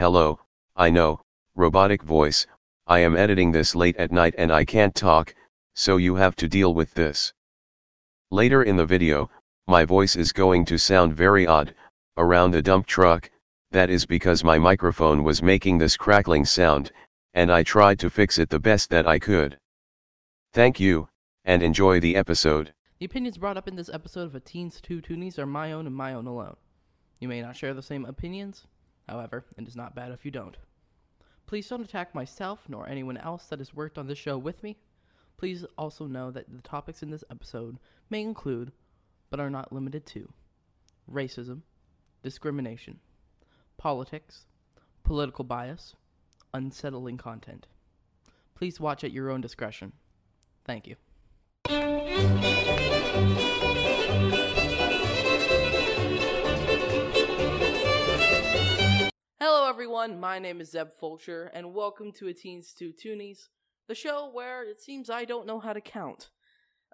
Hello, I know, robotic voice, I am editing this late at night and I can't talk, so you have to deal with this. Later in the video, my voice is going to sound very odd, around the dump truck, that is because my microphone was making this crackling sound, and I tried to fix it the best that I could. Thank you, and enjoy the episode. The opinions brought up in this episode of A Teens Two Toonies are my own and my own alone. You may not share the same opinions, however, it is not bad if you don't. Please don't attack myself nor anyone else that has worked on this show with me. Please also know that the topics in this episode may include, but are not limited to, racism, discrimination, politics, political bias, unsettling content. Please watch at your own discretion. Thank you. Everyone. My name is Zeb Fulcher, and welcome to A Teens Two Toonies, the show where it seems I don't know how to count.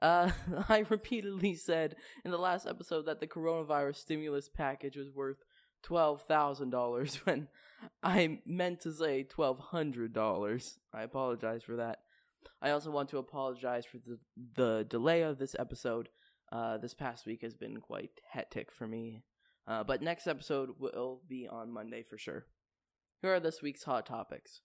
Uh, I repeatedly said in the last episode that the coronavirus stimulus package was worth twelve thousand dollars when I meant to say twelve hundred dollars. I apologize for that. I also want to apologize for the the delay of this episode. Uh, this past week has been quite hectic for me. Uh, but next episode will be on Monday for sure. Here are this week's hot topics.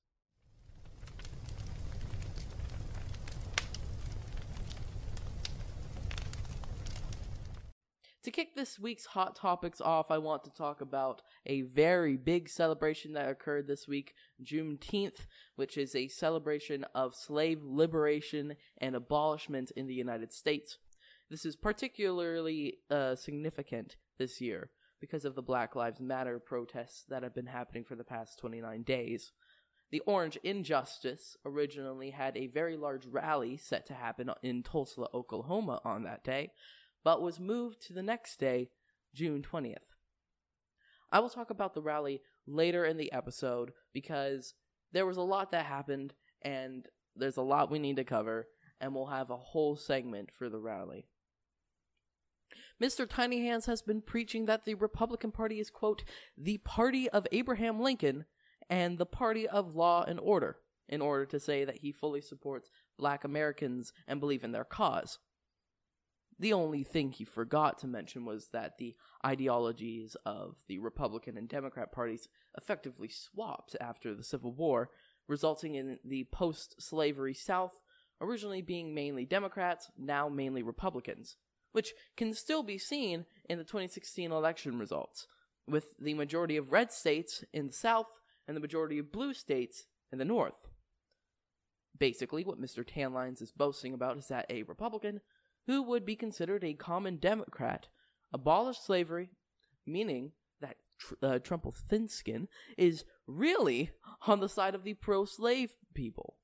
To kick this week's hot topics off, I want to talk about a very big celebration that occurred this week, Juneteenth, which is a celebration of slave liberation and abolishment in the United States. This is particularly uh, significant this year because of the Black Lives Matter protests that have been happening for the past 29 days. The Orange Injustice originally had a very large rally set to happen in Tulsa, Oklahoma on that day, but was moved to the next day, June 20th. I will talk about the rally later in the episode because there was a lot that happened and there's a lot we need to cover, and we'll have a whole segment for the rally. Mr. Tiny Hands has been preaching that the Republican Party is, quote, the party of Abraham Lincoln and the party of law and order, in order to say that he fully supports black Americans and believe in their cause. The only thing he forgot to mention was that the ideologies of the Republican and Democrat parties effectively swapped after the Civil War, resulting in the post slavery South originally being mainly Democrats, now mainly Republicans, which can still be seen in the 2016 election results, with the majority of red states in the South and the majority of blue states in the North. Basically, what Mr. Tanlines is boasting about is that a Republican who would be considered a common Democrat, abolished slavery, meaning that tr- uh, thin skin is really on the side of the pro slave people.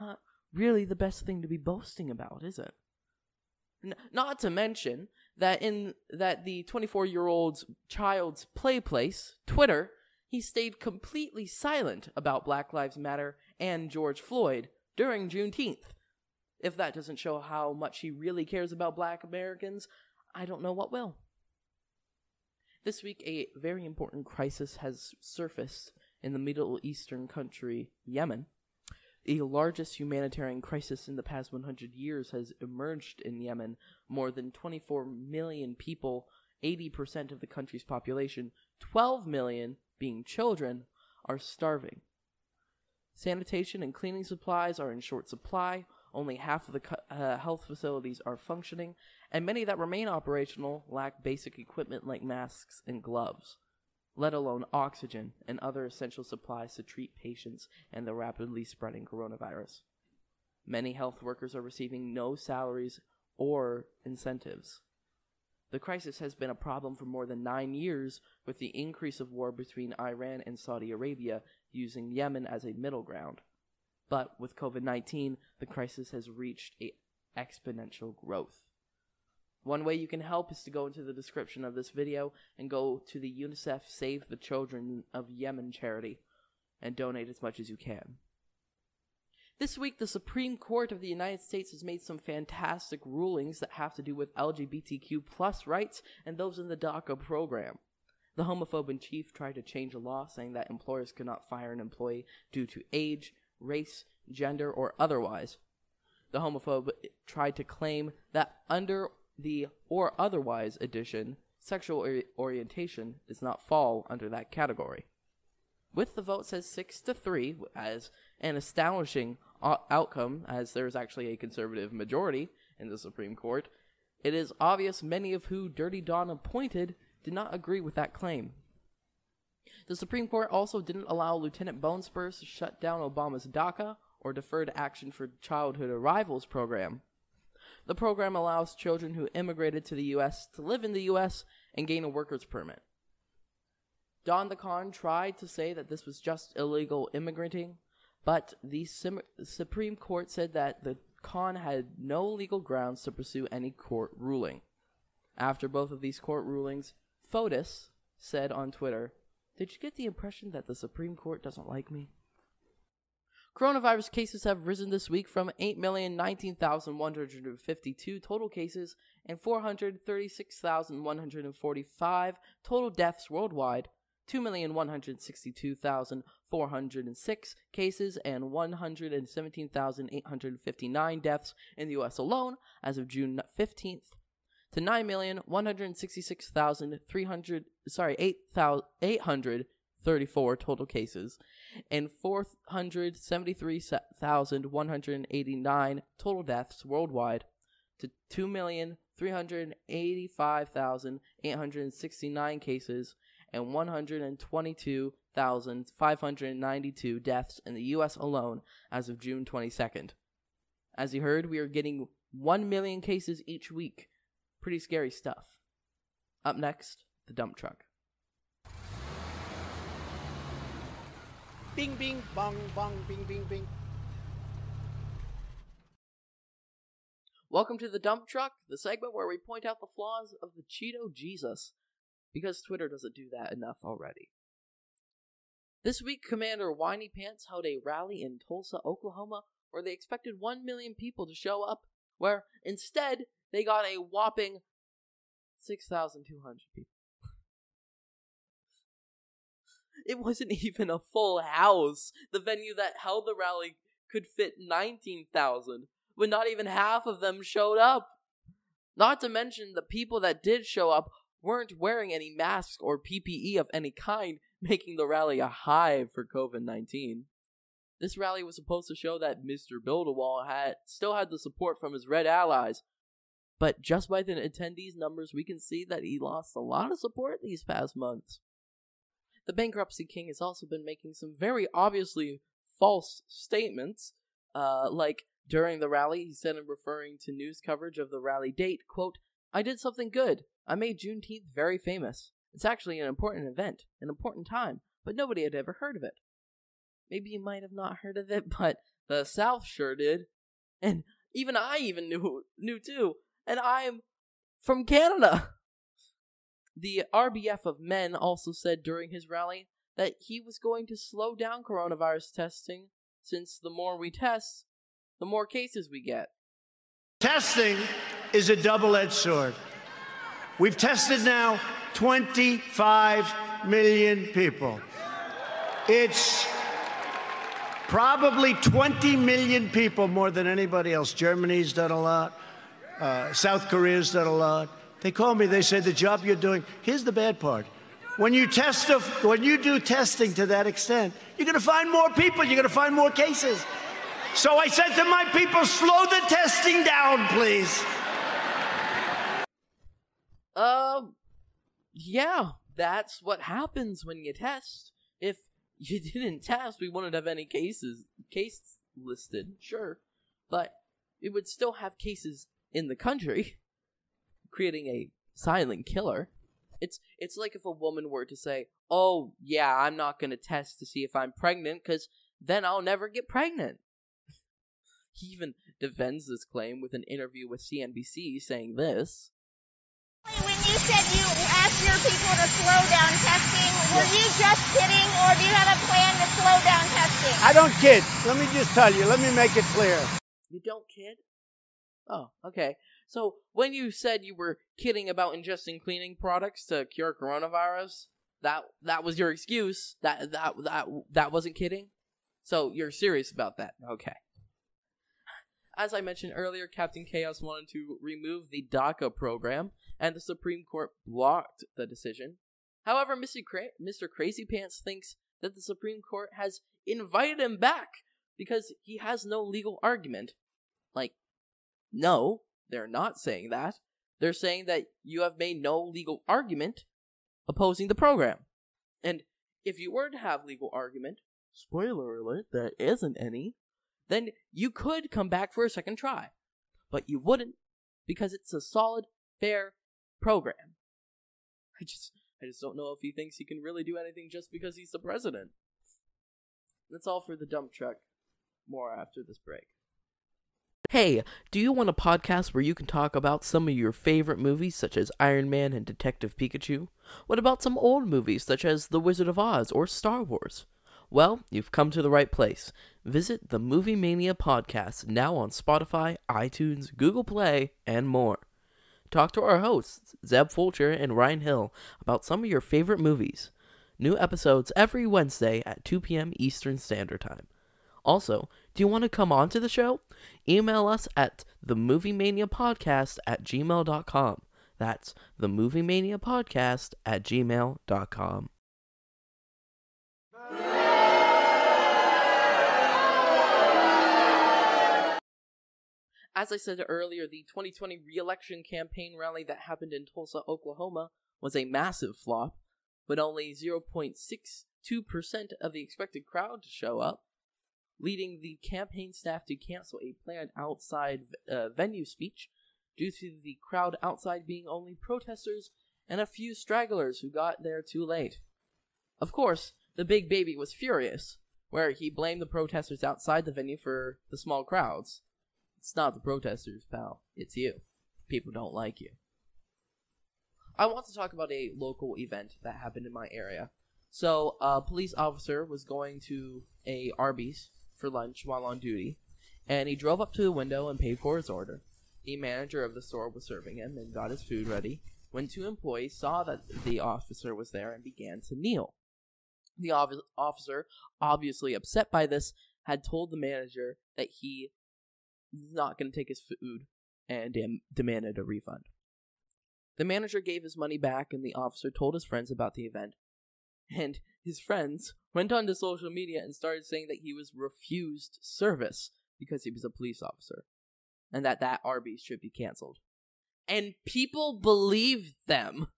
Not really the best thing to be boasting about, is it? Not to mention that in that the 24 year old's child's play place, Twitter, he stayed completely silent about Black Lives Matter and George Floyd during Juneteenth. If that doesn't show how much he really cares about black Americans, I don't know what will. This week, a very important crisis has surfaced in the Middle Eastern country, Yemen. The largest humanitarian crisis in the past 100 years has emerged in Yemen. More than 24 million people, 80% of the country's population, 12 million being children, are starving. Sanitation and cleaning supplies are in short supply, only half of the uh, health facilities are functioning, and many that remain operational lack basic equipment like masks and gloves, let alone oxygen and other essential supplies to treat patients and the rapidly spreading coronavirus. Many health workers are receiving no salaries or incentives. The crisis has been a problem for more than nine years, with the increase of war between Iran and Saudi Arabia using Yemen as a middle ground. But with COVID 19, the crisis has reached a exponential growth. One way you can help is to go into the description of this video and go to the UNICEF Save the Children of Yemen charity and donate as much as you can. This week, the Supreme Court of the United States has made some fantastic rulings that have to do with LGBTQ plus rights and those in the DACA program. The homophobe in chief tried to change a law saying that employers could not fire an employee due to age, race, gender, or otherwise. The homophobe tried to claim that under the or otherwise edition, sexual ori- orientation does not fall under that category. With the vote says 6 to 3 as an astonishing o- outcome, as there is actually a conservative majority in the Supreme Court, it is obvious many of who Dirty Don appointed did not agree with that claim. The Supreme Court also didn't allow Lieutenant Bonespurs to shut down Obama's DACA or Deferred Action for Childhood Arrivals program. The program allows children who immigrated to the U.S. to live in the U.S. and gain a worker's permit. Don the Con tried to say that this was just illegal immigrating, but the Sim- Supreme Court said that the Con had no legal grounds to pursue any court ruling. After both of these court rulings, POTUS said on Twitter, Did you get the impression that the Supreme Court doesn't like me? Coronavirus cases have risen this week from 8,019,152 total cases and 436,145 total deaths worldwide, 2,162,406 cases and 117,859 deaths in the US alone as of June 15th to 9,166,300 sorry 8,834 total cases and 473,189 total deaths worldwide to 2,385,869 cases and 122,592 deaths in the US alone as of June 22nd. As you heard, we are getting 1 million cases each week. Pretty scary stuff. Up next, the dump truck. Bing bing bong bong bing bing bing. Welcome to the dump truck, the segment where we point out the flaws of the Cheeto Jesus, because Twitter doesn't do that enough already. This week, Commander Whiny Pants held a rally in Tulsa, Oklahoma, where they expected 1 million people to show up, where instead they got a whopping 6,200 people. It wasn't even a full house. The venue that held the rally could fit 19,000, but not even half of them showed up. Not to mention, the people that did show up weren't wearing any masks or PPE of any kind, making the rally a hive for COVID 19. This rally was supposed to show that Mr. Build-A-Wall had still had the support from his red allies, but just by the attendees numbers, we can see that he lost a lot of support these past months. The bankruptcy king has also been making some very obviously false statements, uh, like during the rally, he said in referring to news coverage of the rally date, quote, I did something good. I made Juneteenth very famous. It's actually an important event, an important time, but nobody had ever heard of it. Maybe you might have not heard of it, but the South sure did. And even I even knew knew too. And I'm from Canada. The RBF of Men also said during his rally that he was going to slow down coronavirus testing since the more we test, the more cases we get. Testing is a double edged sword. We've tested now 25 million people. It's probably 20 million people more than anybody else. Germany's done a lot, uh, South Korea's done a lot. They call me, they say, the job you're doing, here's the bad part. When you test, when you do testing to that extent, you're going to find more people, you're going to find more cases. So I said to my people, slow the testing down, please. Um, yeah, that's what happens when you test. If you didn't test, we wouldn't have any cases case listed, sure, but we would still have cases in the country, creating a silent killer. It's it's like if a woman were to say, "Oh yeah, I'm not gonna test to see if I'm pregnant, because then I'll never get pregnant." He even defends this claim with an interview with CNBC, saying this. When you said you asked your people to slow down testing, were you just kidding or do you have a plan to slow down testing? I don't kid. Let me just tell you, let me make it clear. You don't kid? Oh, okay. So when you said you were kidding about ingesting cleaning products to cure coronavirus, That that was your excuse. That that that that wasn't kidding. So you're serious about that. Okay. As I mentioned earlier, Captain Chaos wanted to remove the DACA program, and the Supreme Court blocked the decision. However, Mr. Cra- Mr. Crazy Pants thinks that the Supreme Court has invited him back because he has no legal argument. No, they're not saying that. They're saying that you have made no legal argument opposing the program. And if you were to have legal argument, spoiler alert, there isn't any, then you could come back for a second try. But you wouldn't because it's a solid, fair program. I just I just don't know if he thinks he can really do anything just because he's the president. That's all for the dump truck. More after this break. Hey, do you want a podcast where you can talk about some of your favorite movies, such as Iron Man and Detective Pikachu? What about some old movies, such as The Wizard of Oz or Star Wars? Well, you've come to the right place. Visit the Movie Mania podcast now on Spotify, iTunes, Google Play, and more. Talk to our hosts, Zeb Fulcher and Ryan Hill, about some of your favorite movies. New episodes every Wednesday at 2 p.m. Eastern Standard Time. Also, do you want to come on to the show? Email us at themoviemaniapodcast at gmail.com. That's themoviemaniapodcast at gmail.com. As I said earlier, the 2020 re-election campaign rally that happened in Tulsa, Oklahoma was a massive flop, with only 0.62% of the expected crowd to show up, leading the campaign staff to cancel a planned outside uh, venue speech due to the crowd outside being only protesters and a few stragglers who got there too late. Of course, the big baby was furious, where he blamed the protesters outside the venue for the small crowds. It's not the protesters, pal. It's you. People don't like you. I want to talk about a local event that happened in my area. So, a police officer was going to a Arby's for lunch while on duty, and he drove up to the window and paid for his order. The manager of the store was serving him and got his food ready when two employees saw that the officer was there and began to kneel. The officer, obviously upset by this, had told the manager that he was not going to take his food and dem- demanded a refund. The manager gave his money back, and the officer told his friends about the event. And his friends went onto social media and started saying that he was refused service because he was a police officer, and that that Arby's should be canceled. And people believed them.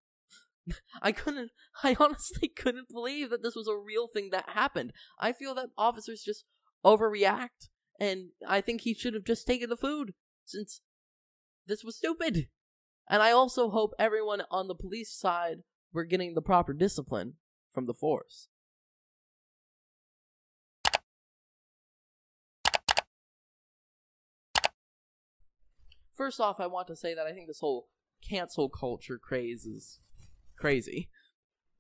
I couldn't, I honestly couldn't believe that this was a real thing that happened. I feel that officers just overreact and I think he should have just taken the food since this was stupid. And I also hope everyone on the police side were getting the proper discipline from the force. First off, I want to say that I think this whole cancel culture craze is crazy.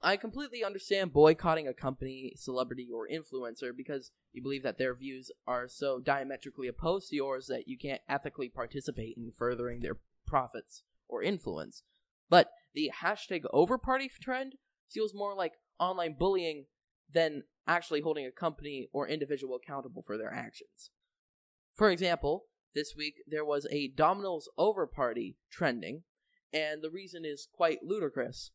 I completely understand boycotting a company, celebrity, or influencer because you believe that their views are so diametrically opposed to yours that you can't ethically participate in furthering their profits or influence. But the hashtag overparty trend feels more like online bullying than actually holding a company or individual accountable for their actions. For example, this week there was a Domino's over party trending, and the reason is quite ludicrous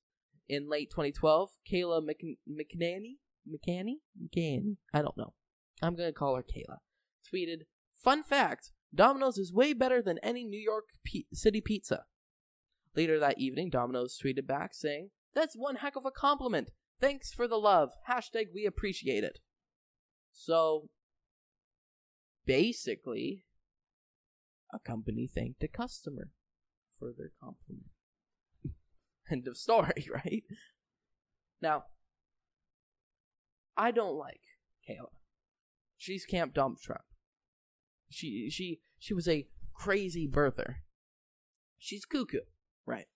in late 2012, Kayla Mc- McNanny, McCanny, McCanny, I don't know. I'm gonna call her Kayla. Tweeted, "Fun fact: Domino's is way better than any New York P- City pizza." Later that evening, Domino's tweeted back saying, "That's one heck of a compliment. Thanks for the love. Hashtag we appreciate it." So, basically, a company thanked a customer for their compliment. End of story, right? Now, I don't like Kayla. She's Camp Dump Truck. She she she was a crazy birther. She's cuckoo, right?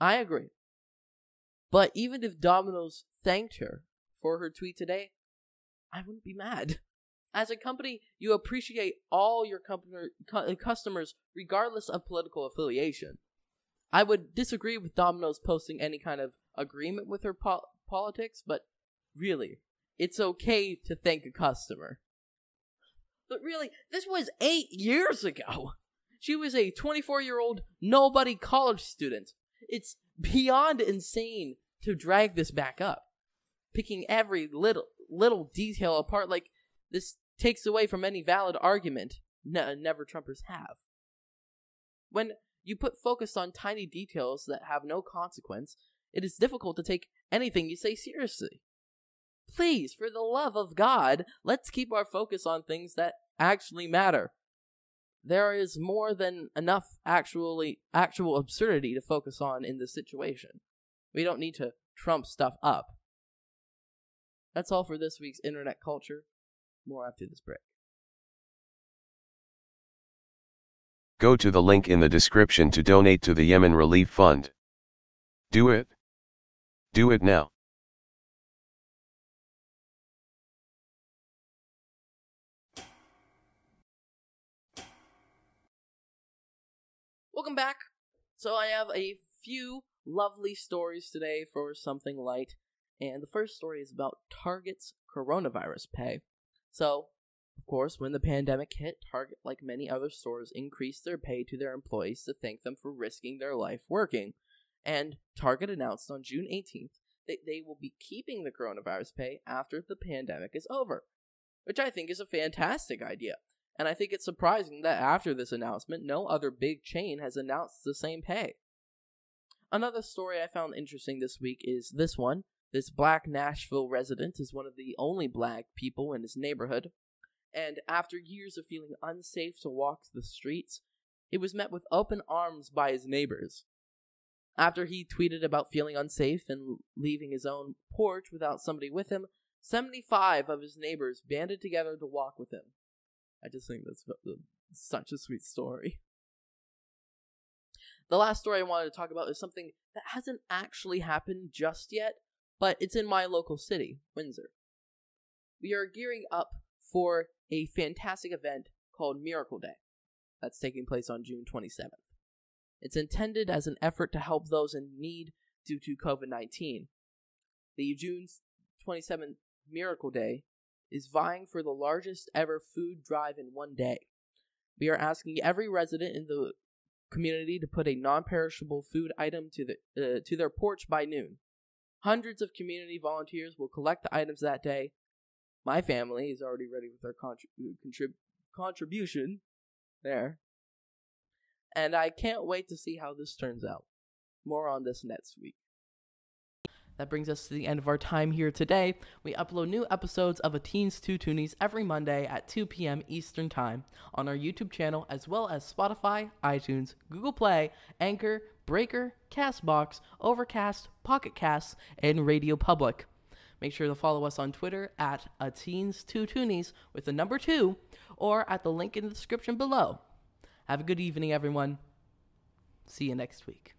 I agree. But even if Domino's thanked her for her tweet today, I wouldn't be mad. As a company, you appreciate all your company, customers regardless of political affiliation. I would disagree with Domino's posting any kind of agreement with her po- politics, but really, it's okay to thank a customer. But really, this was eight years ago. She was a 24 year old nobody college student. It's beyond insane to drag this back up. Picking every little little detail apart like this takes away from any valid argument ne- never Trumpers have. When you put focus on tiny details that have no consequence, it is difficult to take anything you say seriously. Please, for the love of God, let's keep our focus on things that actually matter. There is more than enough actually actual absurdity to focus on in this situation. We don't need to trump stuff up. That's all for this week's internet culture. More after this break. Go to the link in the description to donate to the Yemen Relief Fund. Do it. Do it now. Welcome back. So I have a few lovely stories today for something light. And the first story is about Target's coronavirus pay. So, of course, when the pandemic hit, Target, like many other stores, increased their pay to their employees to thank them for risking their life working. And Target announced on June 18th that they will be keeping the coronavirus pay after the pandemic is over, which I think is a fantastic idea. And I think it's surprising that after this announcement, no other big chain has announced the same pay. Another story I found interesting this week is this one. This black Nashville resident is one of the only black people in his neighborhood. And after years of feeling unsafe to walk the streets, he was met with open arms by his neighbors. After he tweeted about feeling unsafe and leaving his own porch without somebody with him, 75 of his neighbors banded together to walk with him. I just think that's such a sweet story. The last story I wanted to talk about is something that hasn't actually happened just yet, but it's in my local city, Windsor. We are gearing up for a fantastic event called Miracle Day that's taking place on June 27th. It's intended as an effort to help those in need due to COVID 19. The June 27th Miracle Day is vying for the largest ever food drive in one day. We are asking every resident in the community to put a non-perishable food item to the uh, to their porch by noon. Hundreds of community volunteers will collect the items that day. My family is already ready with their contrib- contrib- contribution there. And I can't wait to see how this turns out. More on this next week. That brings us to the end of our time here today. We upload new episodes of A Teens Two Toonies every Monday at 2 p.m. Eastern Time on our YouTube channel, as well as Spotify, iTunes, Google Play, Anchor, Breaker, Castbox, Overcast, Pocket Casts, and RadioPublic. Make sure to follow us on Twitter at A Teens Two Toonies with the number two, or at the link in the description below. Have a good evening, everyone. See you next week.